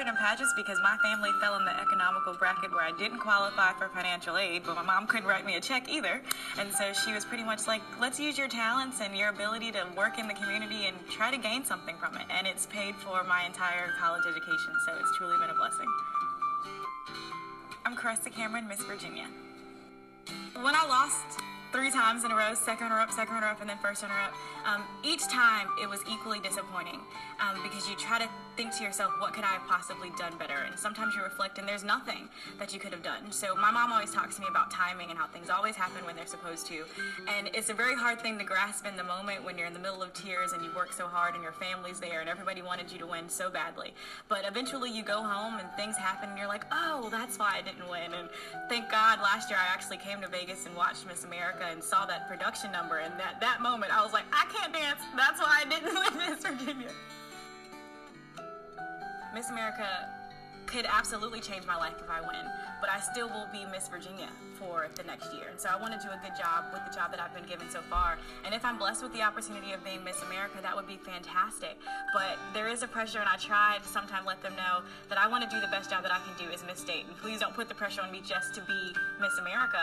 started in pageants because my family fell in the economical bracket where I didn't qualify for financial aid, but my mom couldn't write me a check either. And so she was pretty much like, let's use your talents and your ability to work in the community and try to gain something from it. And it's paid for my entire college education, so it's truly been a blessing. I'm Caressa Cameron, Miss Virginia. When I lost three times in a row, second runner up, second runner up, and then first runner up. Um, each time it was equally disappointing um, because you try to think to yourself, what could I have possibly done better? And sometimes you reflect and there's nothing that you could have done. So my mom always talks to me about timing and how things always happen when they're supposed to. And it's a very hard thing to grasp in the moment when you're in the middle of tears and you work so hard and your family's there and everybody wanted you to win so badly. But eventually you go home and things happen and you're like, oh, that's why I didn't win. And thank God last year I actually came to Vegas and watched Miss America and saw that production number. And that, that moment I was like, I can't dance. That's why I didn't win Miss Virginia. Miss America could absolutely change my life if I win, but I still will be Miss Virginia for the next year. So I want to do a good job with the job that I've been given so far. And if I'm blessed with the opportunity of being Miss America, that would be fantastic. But there is a pressure, and I try to sometimes let them know that I want to do the best job that I can do as Miss State. And please don't put the pressure on me just to be Miss America.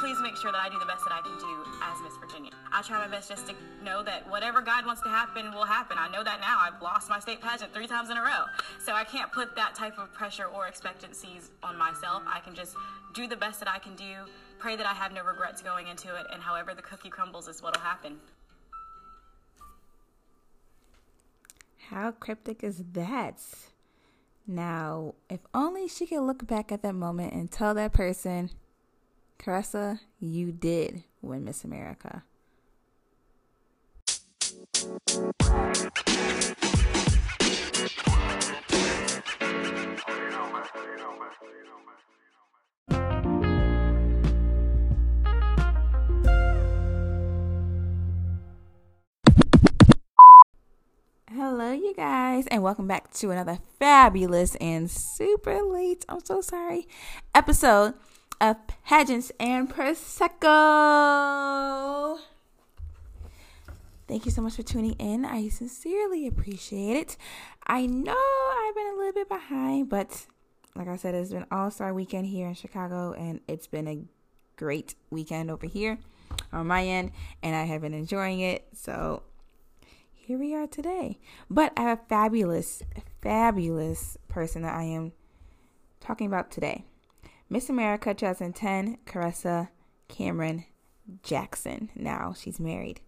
Please make sure that I do the best that I can do as Miss Virginia. I try my best just to know that whatever God wants to happen will happen. I know that now. I've lost my state pageant three times in a row. So I can't put that type of pressure or expectancies on myself. I can just do the best that I can do, pray that I have no regrets going into it, and however the cookie crumbles is what'll happen. How cryptic is that? Now, if only she could look back at that moment and tell that person, Caressa, you did win Miss America. Hello, you guys, and welcome back to another fabulous and super late, I'm so sorry, episode of Pageants and Prosecco. Thank you so much for tuning in. I sincerely appreciate it. I know I've been a little bit behind, but like I said, it's been All Star weekend here in Chicago, and it's been a great weekend over here on my end, and I have been enjoying it. So here we are today. But I have a fabulous, fabulous person that I am talking about today. Miss America 2010, Caressa Cameron Jackson. Now she's married.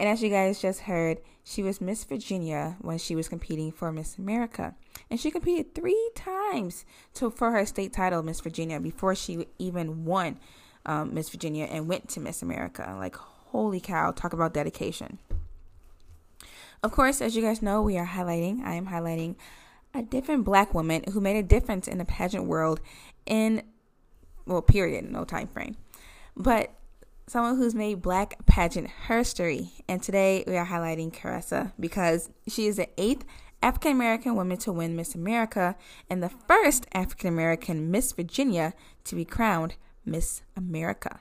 And as you guys just heard, she was Miss Virginia when she was competing for Miss America. And she competed three times to, for her state title, Miss Virginia, before she even won um, Miss Virginia and went to Miss America. Like, holy cow, talk about dedication. Of course, as you guys know, we are highlighting, I am highlighting a different black woman who made a difference in the pageant world in, well, period, no time frame. But someone who's made black pageant history. And today we are highlighting Caressa because she is the eighth African American woman to win Miss America and the first African American Miss Virginia to be crowned Miss America.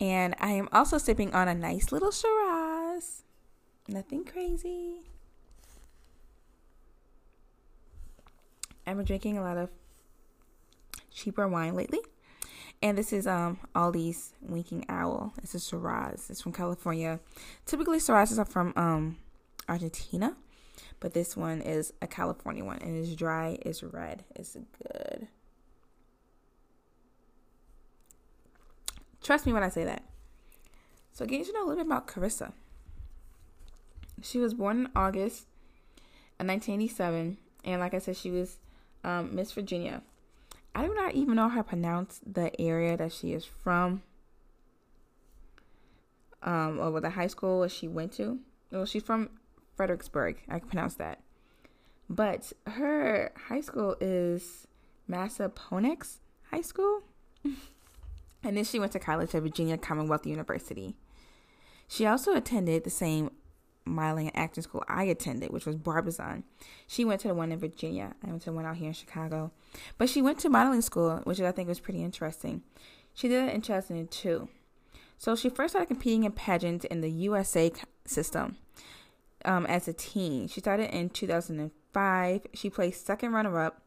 And I am also sipping on a nice little Shiraz. Nothing crazy. I've been drinking a lot of cheaper wine lately. And this is um Aldi's Winking Owl. This is Shiraz. It's from California. Typically Shirazes are from um Argentina, but this one is a California one and it's dry, it's red. It's good. Trust me when I say that. So getting you to know a little bit about Caressa. She was born in August of 1987, and like I said, she was um, Miss Virginia. I do not even know how to pronounce the area that she is from, um, or the high school she went to. Well, she's from Fredericksburg. I can pronounce that. But her high school is Massaponax High School. and then she went to college at Virginia Commonwealth University. She also attended the same modeling acting school I attended, which was Barbizon. She went to the one in Virginia. I went to the one out here in Chicago. But she went to modeling school, which I think was pretty interesting. She did it in 2002. So she first started competing in pageants in the USA system. Um, as a teen. She started in 2005. She placed second runner up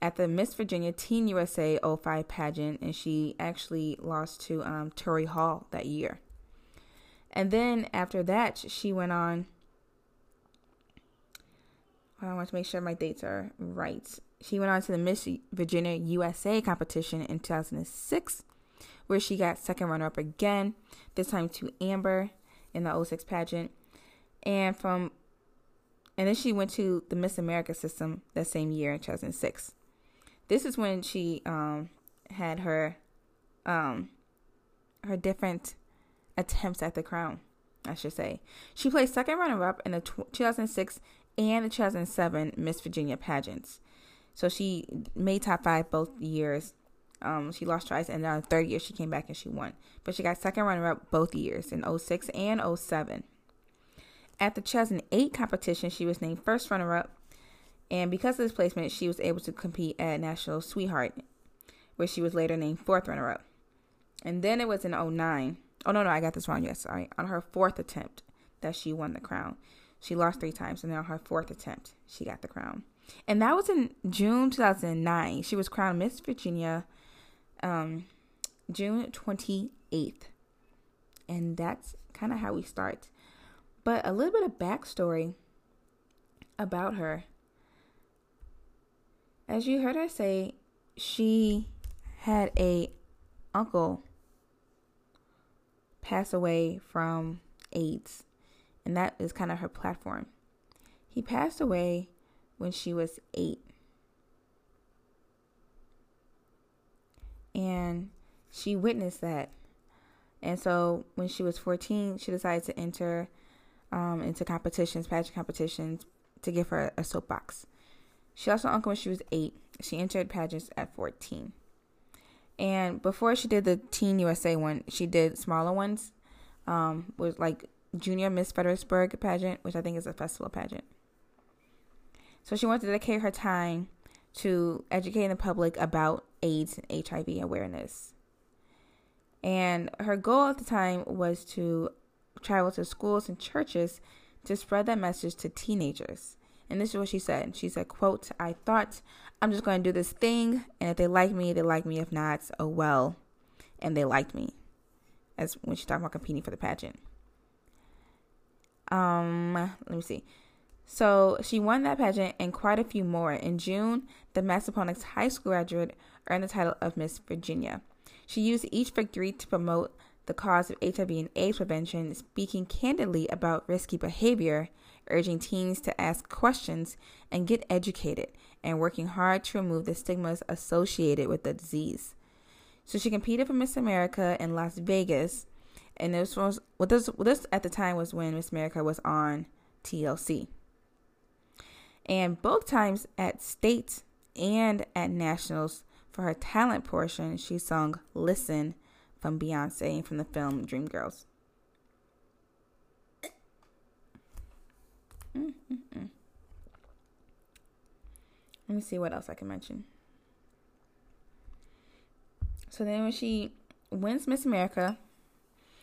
at the Miss Virginia Teen USA 05 pageant, and she actually lost to um, Tori Hall that year. And then after that, she went on. I want to make sure my dates are right. She went on to the Miss Virginia USA competition in 2006, where she got second runner up again, this time to Amber in the 06 pageant. And from and then she went to the Miss America system that same year in 2006. This is when she um, had her um, her different attempts at the crown, I should say. She placed second runner up in the 2006 and the 2007 Miss Virginia pageants. So she made top five both years. Um, she lost twice, and then the third year she came back and she won. But she got second runner up both years in 06 and 07. At the 2008 competition, she was named first runner up, and because of this placement, she was able to compete at National Sweetheart, where she was later named fourth runner up. And then it was in 09. Oh, no, no, I got this wrong. Yes, sorry. On her fourth attempt that she won the crown. She lost three times, and then on her fourth attempt, she got the crown. And that was in June 2009. She was crowned Miss Virginia um, June 28th. And that's kind of how we start. But a little bit of backstory about her. As you heard her say, she had a uncle pass away from AIDS, and that is kind of her platform. He passed away when she was eight. And she witnessed that. And so when she was 14, she decided to enter um, into competitions, pageant competitions, to give her a soapbox. She lost her uncle when she was eight. She entered pageants at 14. And before she did the Teen USA one, she did smaller ones, um, with like Junior Miss Fredericksburg pageant, which I think is a festival pageant. So she wanted to dedicate her time to educating the public about AIDS and HIV awareness. And her goal at the time was to travel to schools and churches to spread that message to teenagers. And this is what she said. She said, quote, I thought I'm just going to do this thing. And if they like me, they like me. If not, oh well. And they liked me. As when she talked about competing for the pageant. Um, let me see. So she won that pageant and quite a few more. In June, the Massaponax High School graduate earned the title of Miss Virginia. She used each victory to promote the cause of HIV and AIDS prevention, speaking candidly about risky behavior, urging teens to ask questions and get educated, and working hard to remove the stigmas associated with the disease. So she competed for Miss America in Las Vegas, and this was well, this well, this at the time was when Miss America was on TLC. And both times at state and at nationals for her talent portion, she sung "Listen" from Beyonce and from the film Dreamgirls. Mm-hmm. Let me see what else I can mention. So then, when she wins Miss America,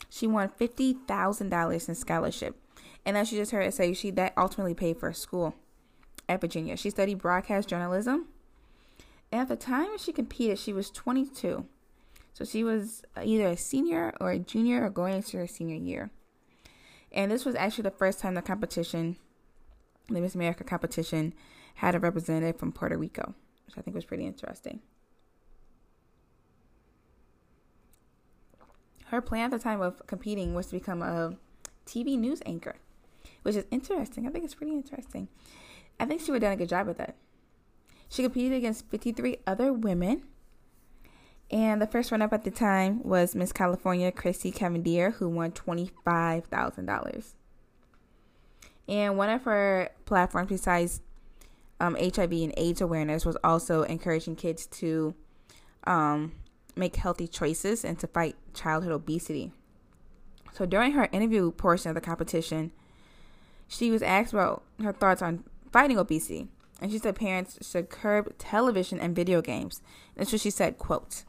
she won fifty thousand dollars in scholarship, and as you just heard it say, she that ultimately paid for school at Virginia. She studied broadcast journalism, at the time she competed, she was twenty two. So she was either a senior or a junior or going into her senior year. And this was actually the first time the competition, the Miss America competition, had a representative from Puerto Rico, which I think was pretty interesting. Her plan at the time of competing was to become a TV news anchor, which is interesting. I think it's pretty interesting. I think she would have done a good job with that. She competed against 53 other women and the first runner up at the time was Miss California Kristy Cavinder, who won $25,000. And one of her platforms, besides um, HIV and AIDS awareness, was also encouraging kids to um, make healthy choices and to fight childhood obesity. So during her interview portion of the competition, she was asked about her thoughts on fighting obesity. And she said parents should curb television and video games. And so she said, quote,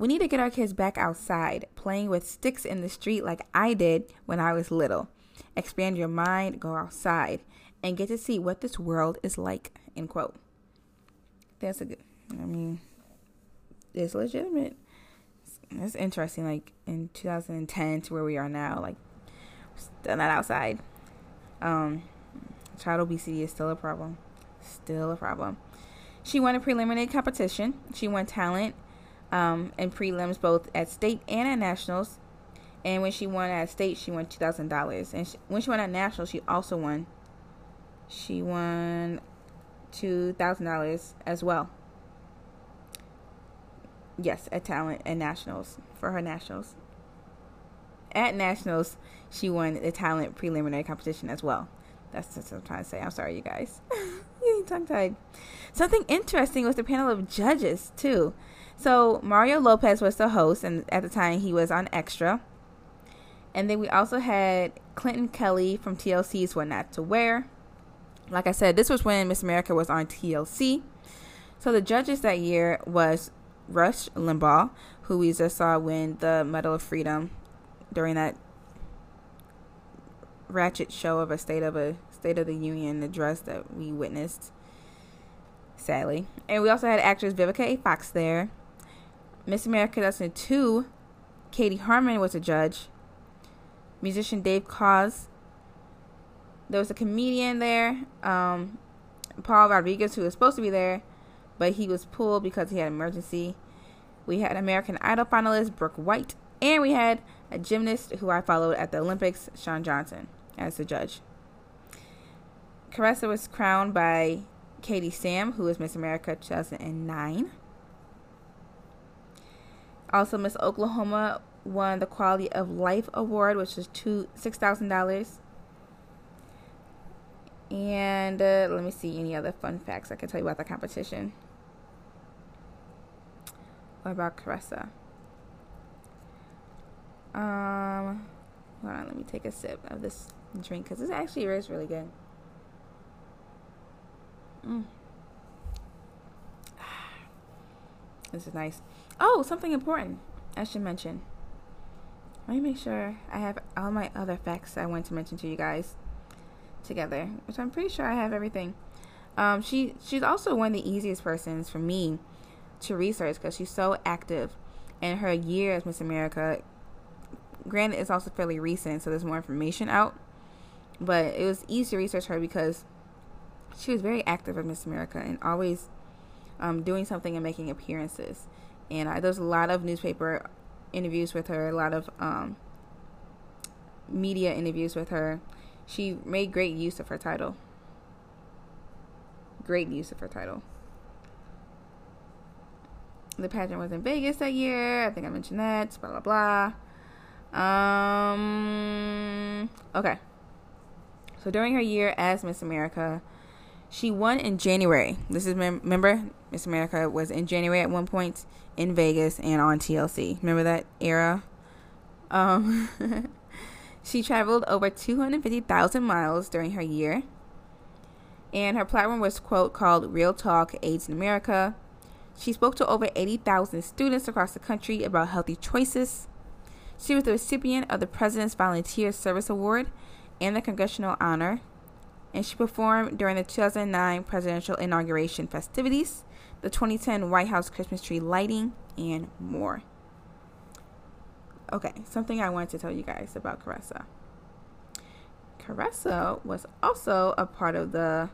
we need to get our kids back outside, playing with sticks in the street like I did when I was little. expand your mind, go outside, and get to see what this world is like. End quote. That's a good. I mean, it's legitimate. It's interesting. Like in 2010 to where we are now, like still not outside. Um, child obesity is still a problem. Still a problem. She won a preliminary competition. She won talent um, and prelims both at state and at nationals. And when she won at state, she won two thousand dollars. And she, when she won at national, she also won. She won two thousand dollars as well. Yes, at talent and nationals for her nationals. At nationals, she won the talent preliminary competition as well. That's, what I'm trying to say. I'm sorry, you guys. tongue tied. Something interesting was the panel of judges too. So Mario Lopez was the host, and at the time he was on Extra. And then we also had Clinton Kelly from TLC's What Not to Wear. Like I said, this was when Miss America was on TLC. So the judges that year was Rush Limbaugh, who we just saw win the Medal of Freedom during that ratchet show of a state of a State of the Union address that we witnessed, sadly. And we also had actress Vivica A. Fox there. Miss America 2002, Katie Harman was a judge. Musician Dave Koz. There was a comedian there, um, Paul Rodriguez, who was supposed to be there, but he was pulled because he had an emergency. We had American Idol finalist Brooke White, and we had a gymnast who I followed at the Olympics, Shawn Johnson, as the judge. Caressa was crowned by Katie Stam, who was Miss America 2009. Also, Miss Oklahoma won the Quality of Life Award, which is two six thousand dollars. And uh, let me see any other fun facts I can tell you about the competition. What about Caressa? Um, hold on, let me take a sip of this drink because this actually is really good. Mm. This is nice. Oh, something important I should mention. Let me make sure I have all my other facts I want to mention to you guys together, which I'm pretty sure I have everything. Um, she she's also one of the easiest persons for me to research because she's so active, and her year as Miss America. Granted, it's also fairly recent, so there's more information out. But it was easy to research her because she was very active at Miss America and always um, doing something and making appearances. And I, there's a lot of newspaper interviews with her, a lot of um, media interviews with her. She made great use of her title. Great use of her title. The pageant was in Vegas that year. I think I mentioned that. Blah blah blah. Um. Okay. So during her year as Miss America, she won in January. This is remember Miss America was in January at one point in Vegas and on TLC. Remember that era? Um, she traveled over 250,000 miles during her year. And her platform was quote called Real Talk AIDS in America. She spoke to over 80,000 students across the country about healthy choices. She was the recipient of the President's Volunteer Service Award and the Congressional Honor and she performed during the 2009 presidential inauguration festivities, the 2010 White House Christmas tree lighting, and more. Okay, something I wanted to tell you guys about Caressa. Caressa was also a part of the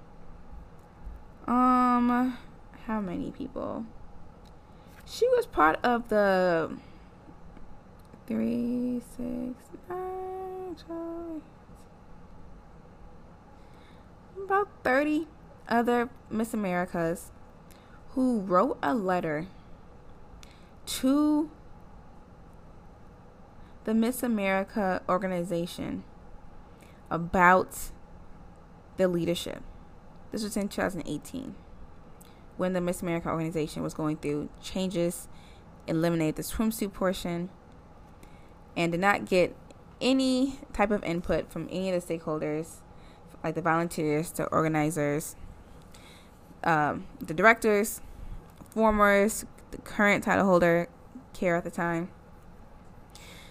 um how many people? She was part of the three, six, nine, 12, about 30 other Miss Americas who wrote a letter to the Miss America organization about the leadership. This was in 2018 when the Miss America organization was going through changes, eliminated the swimsuit portion, and did not get any type of input from any of the stakeholders like the volunteers, the organizers, um, the directors, formers, the current title holder, care at the time.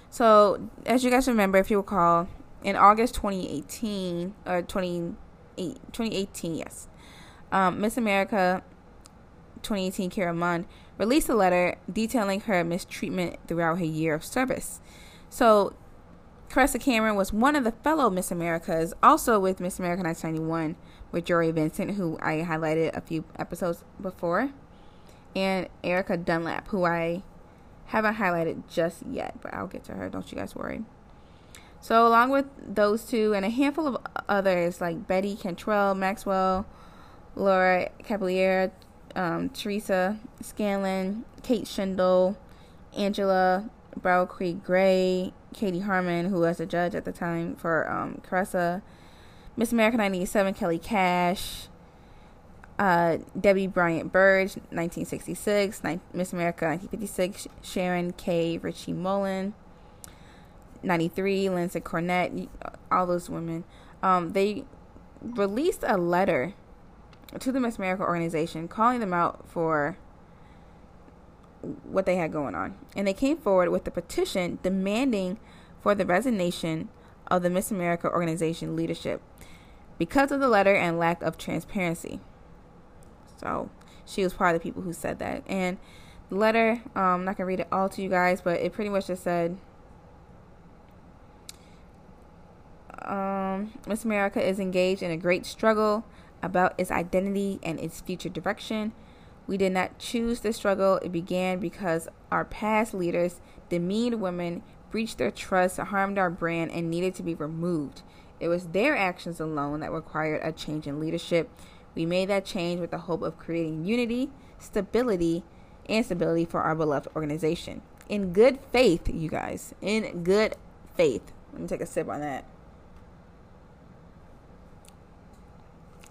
So, as you guys remember, if you recall, in August 2018 or 2018, yes, um, Miss America 2018 Cara Mund released a letter detailing her mistreatment throughout her year of service. So, Caressa Cameron was one of the fellow Miss Americas, also with Miss America 1991 with Jory Vincent, who I highlighted a few episodes before, and Ericka Dunlap, who I haven't highlighted just yet, but I'll get to her. Don't you guys worry. So, along with those two and a handful of others like Betty Cantrell, Maxwell, Laura Kaeppeler, um, Teresa Scanlan, Kate Shindle, Angela Baraquio Grey, Katie Harman, who was a judge at the time for um, Caressa, Miss America 97, Kellye Cash, uh, Debbie Bryant Berge, 1966, Miss America 1956, Sharon K. Ritchie Mullen, 93, Leanza Cornett, all those women. Um, they released a letter to the Miss America organization calling them out for what they had going on. And they came forward with a petition demanding for the resignation of the Miss America organization leadership because of the letter and lack of transparency. So she was part of the people who said that. And the letter, um, I'm not going to read it all to you guys, but it pretty much just said um, Miss America is engaged in a great struggle about its identity and its future direction. We did not choose this struggle. It began because our past leaders demeaned women, breached their trust, harmed our brand, and needed to be removed. It was their actions alone that required a change in leadership. We made that change with the hope of creating unity, stability, and stability for our beloved organization. In good faith, you guys. In good faith. Let me take a sip on that.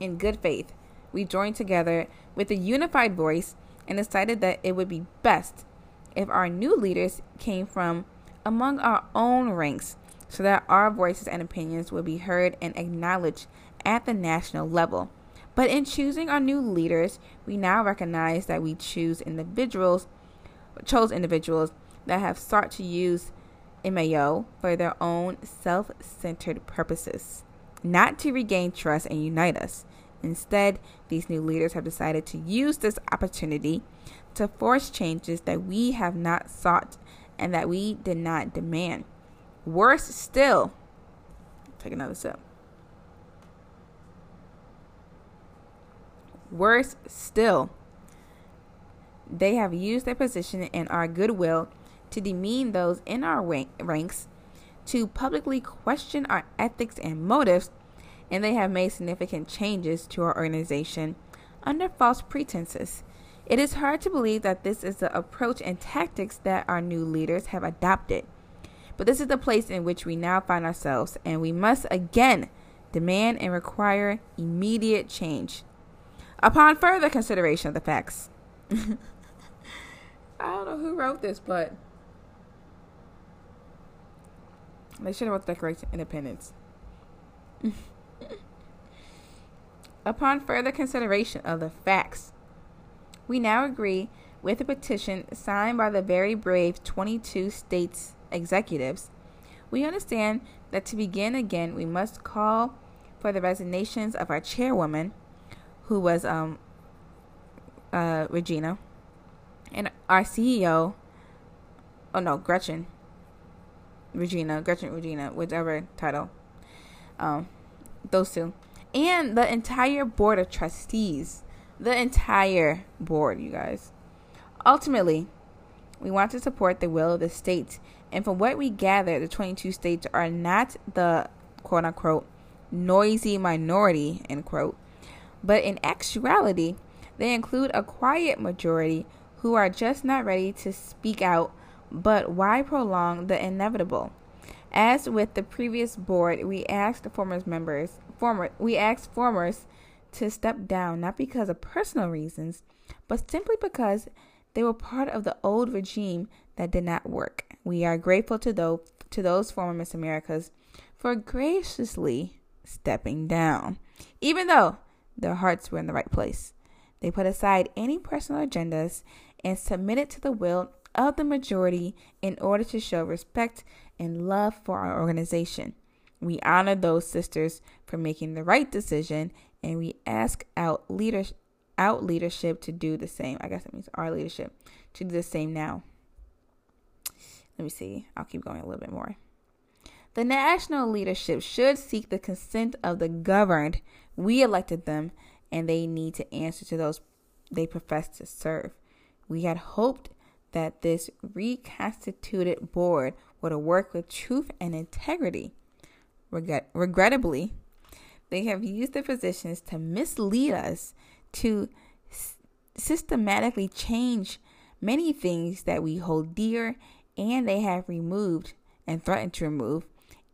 In good faith, we joined together with a unified voice and decided that it would be best if our new leaders came from among our own ranks so that our voices and opinions would be heard and acknowledged at the national level. But in choosing our new leaders, we now recognize that we choose individuals chose individuals that have sought to use MAO for their own self-centered purposes, not to regain trust and unite us. Instead, these new leaders have decided to use this opportunity to force changes that we have not sought and that we did not demand. Worse still, take another sip. Worse still, they have used their position and our goodwill to demean those in our ranks, to publicly question our ethics and motives, and they have made significant changes to our organization under false pretenses. It is hard to believe that this is the approach and tactics that our new leaders have adopted. But this is the place in which we now find ourselves, and we must again demand and require immediate change. Upon further consideration of the facts, I don't know who wrote this, but they should have wrote the Declaration of Independence. Upon further consideration of the facts, we now agree with a petition signed by the very brave 22 states executives, we understand that to begin again, we must call for the resignations of our chairwoman, who was um, uh, Regina, and our CEO. Oh no, Gretchen. Regina, Gretchen, Regina, whichever title. Um, those two, and the entire board of trustees. The entire board, you guys. Ultimately, we want to support the will of the states and from what we gather, the 22 states are not the quote unquote noisy minority, end quote, but in actuality, they include a quiet majority who are just not ready to speak out. But why prolong the inevitable? As with the previous board, we asked the former members, former, we asked formers to step down not because of personal reasons, but simply because they were part of the old regime that did not work. We are grateful to those to those former Miss Americas for graciously stepping down, even though their hearts were in the right place. They put aside any personal agendas and submitted to the will of the majority in order to show respect and love for our organization. We honor those sisters for making the right decision and we ask out leadership out leadership to do the same. I guess that means our leadership to do the same now. Let me see. I'll keep going a little bit more. The national leadership should seek the consent of the governed. We elected them, and they need to answer to those they profess to serve. We had hoped that this reconstituted board would work with truth and integrity. Regret- regrettably, they have used their positions to mislead us, to s- systematically change many things that we hold dear, and they have removed and threatened to remove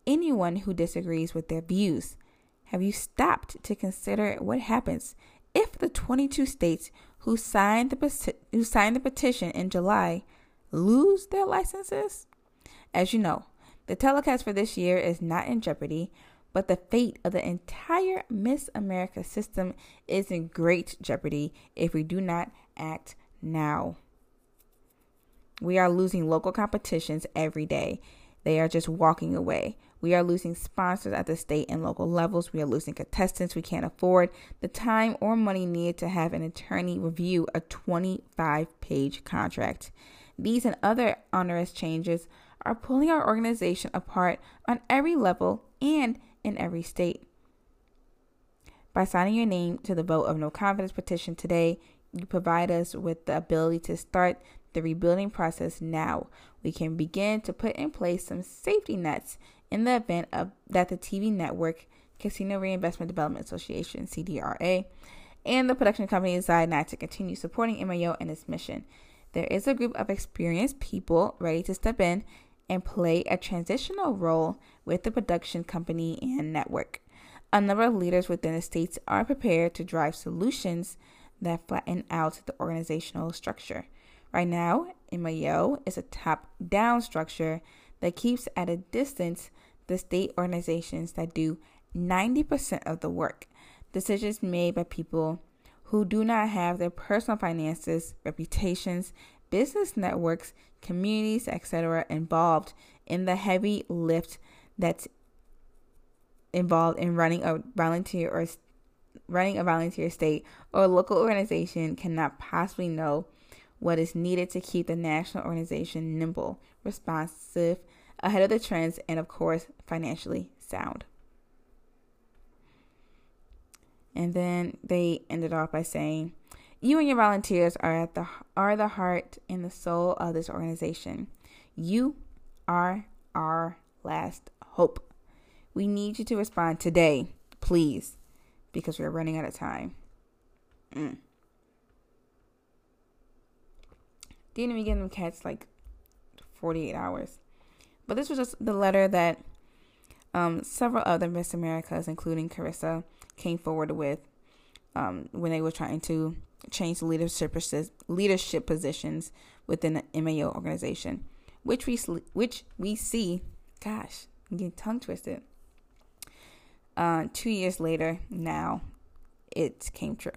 anyone who disagrees with their views. Have you stopped to consider what happens if the 22 states who signed the who signed the petition in July lose their licenses? As you know, the telecast for this year is not in jeopardy, but the fate of the entire Miss America system is in great jeopardy if we do not act now. We are losing local competitions every day. They are just walking away. We are losing sponsors at the state and local levels. We are losing contestants we can't afford the time or money needed to have an attorney review a 25 page contract. These and other onerous changes are pulling our organization apart on every level and in every state. By signing your name to the vote of no confidence petition today, you provide us with the ability to start the rebuilding process now. We can begin to put in place some safety nets in the event of that the TV network, Casino Reinvestment Development Association, CDRA, and the production company decide not to continue supporting MAO and its mission. There is a group of experienced people ready to step in and play a transitional role with the production company and network. A number of leaders within the states are prepared to drive solutions that flatten out the organizational structure. Right now, MAO is a top down structure that keeps at a distance the state organizations that do 90% of the work. Decisions made by people who do not have their personal finances, reputations, business networks, communities, etc., involved in the heavy lift that's involved in running a volunteer or running a volunteer state or local organization cannot possibly know what is needed to keep the national organization nimble, responsive, ahead of the trends, and of course, financially sound. And then they ended off by saying, "You and your volunteers are at the are the heart and the soul of this organization. You are our last hope. We need you to respond today, please, because we're running out of time." Mm. Didn't even give them cats like 48 hours. But this was just the letter that um, several other Miss Americas, including Caressa, came forward with um, when they were trying to change leadership leadership positions within the MAO organization, which we which we see. Gosh, I'm getting tongue twisted. Uh, two years later, now it came true.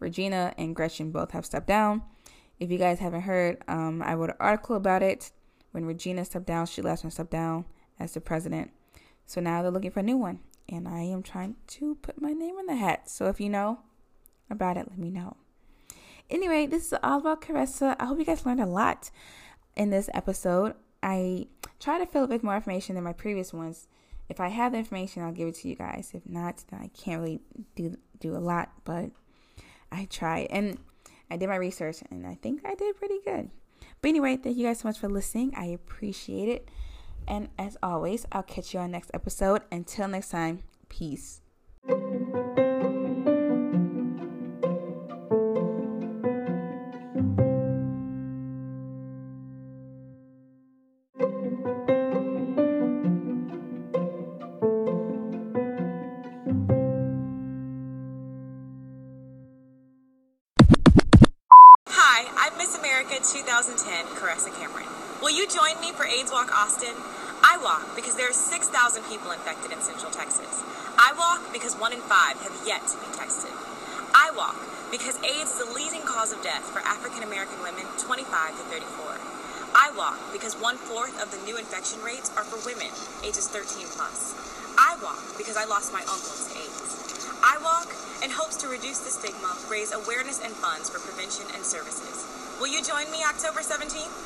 Regina and Gretchen both have stepped down. If you guys haven't heard, um, I wrote an article about it. When Regina stepped down, she left and stepped down as the president. So now they're looking for a new one. And I am trying to put my name in the hat. So if you know about it, let me know. Anyway, this is all about Caressa. I hope you guys learned a lot in this episode. I try to fill it with more information than my previous ones. If I have the information, I'll give it to you guys. If not, then I can't really do do a lot, but I try. And I did my research and I think I did pretty good. But anyway, thank you guys so much for listening. I appreciate it. And as always, I'll catch you on next episode. Until next time, peace. Austin? I walk because there are 6,000 people infected in Central Texas. I walk because one in five have yet to be tested. I walk because AIDS is the leading cause of death for African American women 25 to 34. I walk because one fourth of the new infection rates are for women ages 13 plus. I walk because I lost my uncle to AIDS. I walk in hopes to reduce the stigma, raise awareness and funds for prevention and services. Will you join me October 17th?